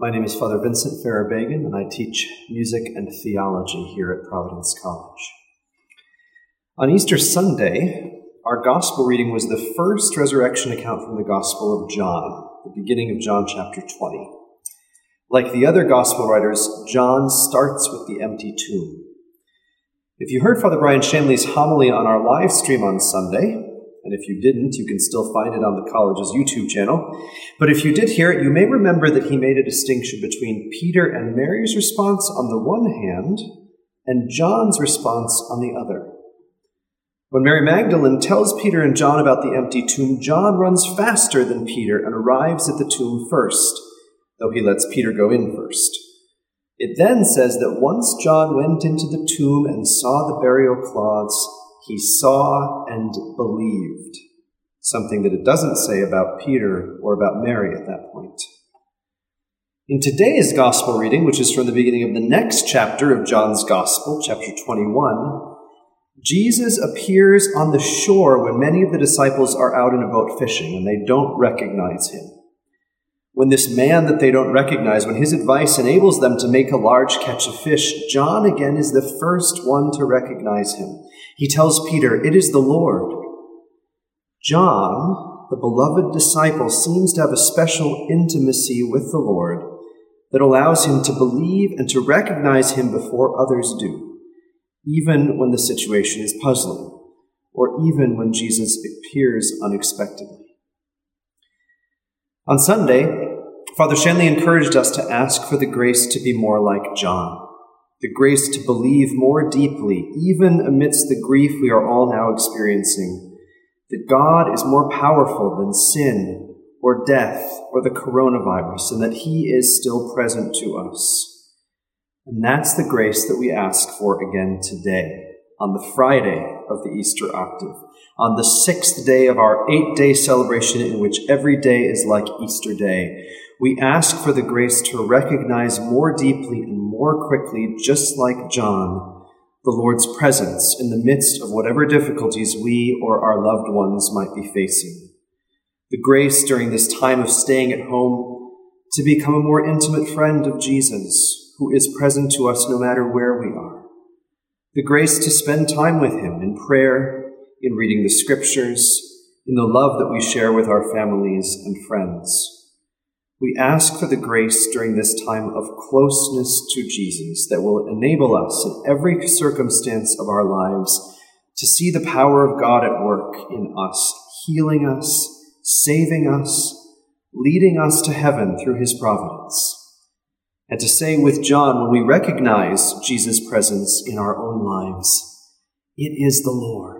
My name is Father Vincent Ferrer Bagan, and I teach music and theology here at Providence College. On Easter Sunday, our gospel reading was the first resurrection account from the Gospel of John, the beginning of John chapter 20. Like the other gospel writers, John starts with the empty tomb. If you heard Father Brian Shanley's homily on our live stream on Sunday, and if you didn't, you can still find it on the college's YouTube channel. But if you did hear it, you may remember that he made a distinction between Peter and Mary's response on the one hand and John's response on the other. When Mary Magdalene tells Peter and John about the empty tomb, John runs faster than Peter and arrives at the tomb first, though he lets Peter go in first. It then says that once John went into the tomb and saw the burial cloths, he saw and believed, something that it doesn't say about Peter or about Mary at that point. In today's gospel reading, which is from the beginning of the next chapter of John's gospel, chapter 21, Jesus appears on the shore when many of the disciples are out in a boat fishing and they don't recognize him. When this man that they don't recognize, when his advice enables them to make a large catch of fish, John again is the first one to recognize him. He tells Peter, It is the Lord. John, the beloved disciple, seems to have a special intimacy with the Lord that allows him to believe and to recognize him before others do, even when the situation is puzzling, or even when Jesus appears unexpectedly. On Sunday, Father Shanley encouraged us to ask for the grace to be more like John, the grace to believe more deeply, even amidst the grief we are all now experiencing, that God is more powerful than sin or death or the coronavirus, and that He is still present to us. And that's the grace that we ask for again today, on the Friday of the Easter octave, on the sixth day of our eight day celebration in which every day is like Easter Day we ask for the grace to recognize more deeply more quickly, just like John, the Lord's presence in the midst of whatever difficulties we or our loved ones might be facing. The grace during this time of staying at home to become a more intimate friend of Jesus, who is present to us no matter where we are. The grace to spend time with Him in prayer, in reading the scriptures, in the love that we share with our families and friends. We ask for the grace during this time of closeness to Jesus that will enable us in every circumstance of our lives to see the power of God at work in us, healing us, saving us, leading us to heaven through his providence. And to say with John when we recognize Jesus' presence in our own lives, it is the Lord.